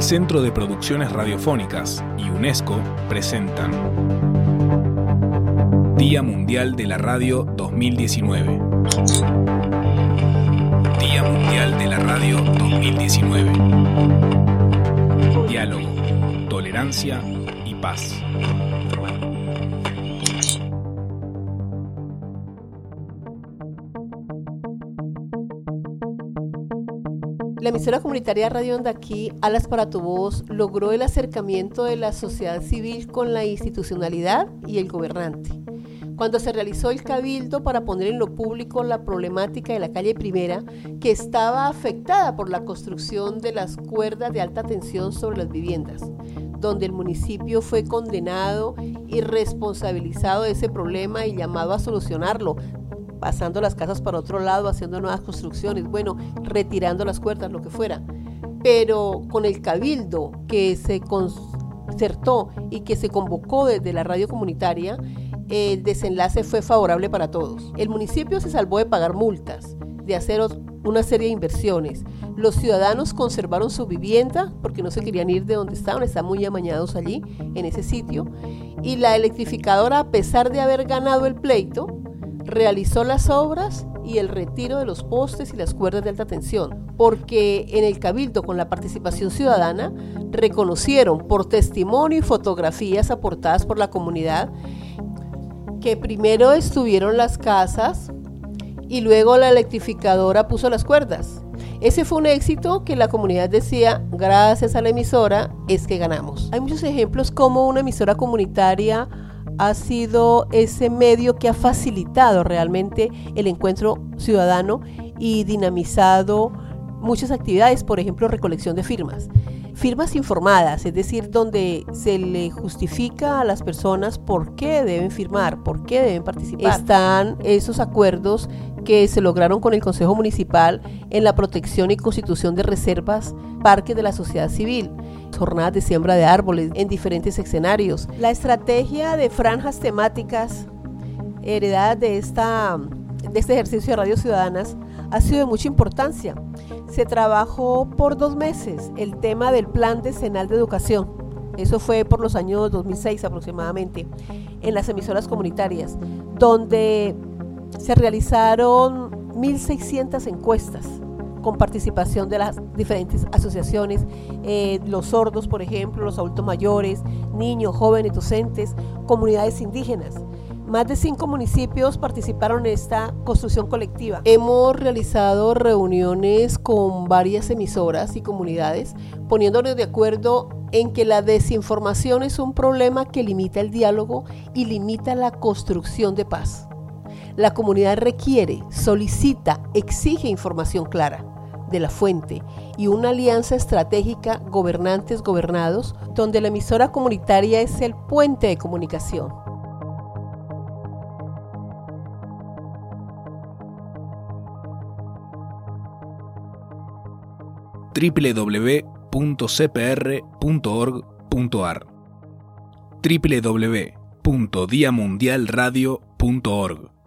El Centro de Producciones Radiofónicas y UNESCO presentan Día Mundial de la Radio 2019. Día Mundial de la Radio 2019. Diálogo, tolerancia y paz. La emisora comunitaria Radio Onda aquí, Alas para tu Voz, logró el acercamiento de la sociedad civil con la institucionalidad y el gobernante. Cuando se realizó el cabildo para poner en lo público la problemática de la calle Primera, que estaba afectada por la construcción de las cuerdas de alta tensión sobre las viviendas, donde el municipio fue condenado y responsabilizado de ese problema y llamado a solucionarlo, pasando las casas para otro lado, haciendo nuevas construcciones, bueno, retirando las cuerdas, lo que fuera. Pero con el cabildo que se concertó y que se convocó desde la radio comunitaria, el desenlace fue favorable para todos. El municipio se salvó de pagar multas, de hacer una serie de inversiones. Los ciudadanos conservaron su vivienda porque no se querían ir de donde estaban, están muy amañados allí, en ese sitio. Y la electrificadora, a pesar de haber ganado el pleito, realizó las obras y el retiro de los postes y las cuerdas de alta tensión, porque en el cabildo con la participación ciudadana reconocieron por testimonio y fotografías aportadas por la comunidad que primero estuvieron las casas y luego la electrificadora puso las cuerdas. Ese fue un éxito que la comunidad decía, gracias a la emisora es que ganamos. Hay muchos ejemplos como una emisora comunitaria ha sido ese medio que ha facilitado realmente el encuentro ciudadano y dinamizado muchas actividades, por ejemplo, recolección de firmas. Firmas informadas, es decir, donde se le justifica a las personas por qué deben firmar, por qué deben participar. Están esos acuerdos que se lograron con el Consejo Municipal en la protección y constitución de reservas, parques de la sociedad civil jornadas de siembra de árboles en diferentes escenarios. La estrategia de franjas temáticas heredadas de, esta, de este ejercicio de Radio Ciudadanas ha sido de mucha importancia. Se trabajó por dos meses el tema del Plan Decenal de Educación. Eso fue por los años 2006 aproximadamente, en las emisoras comunitarias, donde se realizaron 1.600 encuestas con participación de las diferentes asociaciones, eh, los sordos, por ejemplo, los adultos mayores, niños, jóvenes, docentes, comunidades indígenas. Más de cinco municipios participaron en esta construcción colectiva. Hemos realizado reuniones con varias emisoras y comunidades, poniéndonos de acuerdo en que la desinformación es un problema que limita el diálogo y limita la construcción de paz. La comunidad requiere, solicita, exige información clara de la fuente y una alianza estratégica gobernantes-gobernados donde la emisora comunitaria es el puente de comunicación. www.cpr.org.ar www.diamundialradio.org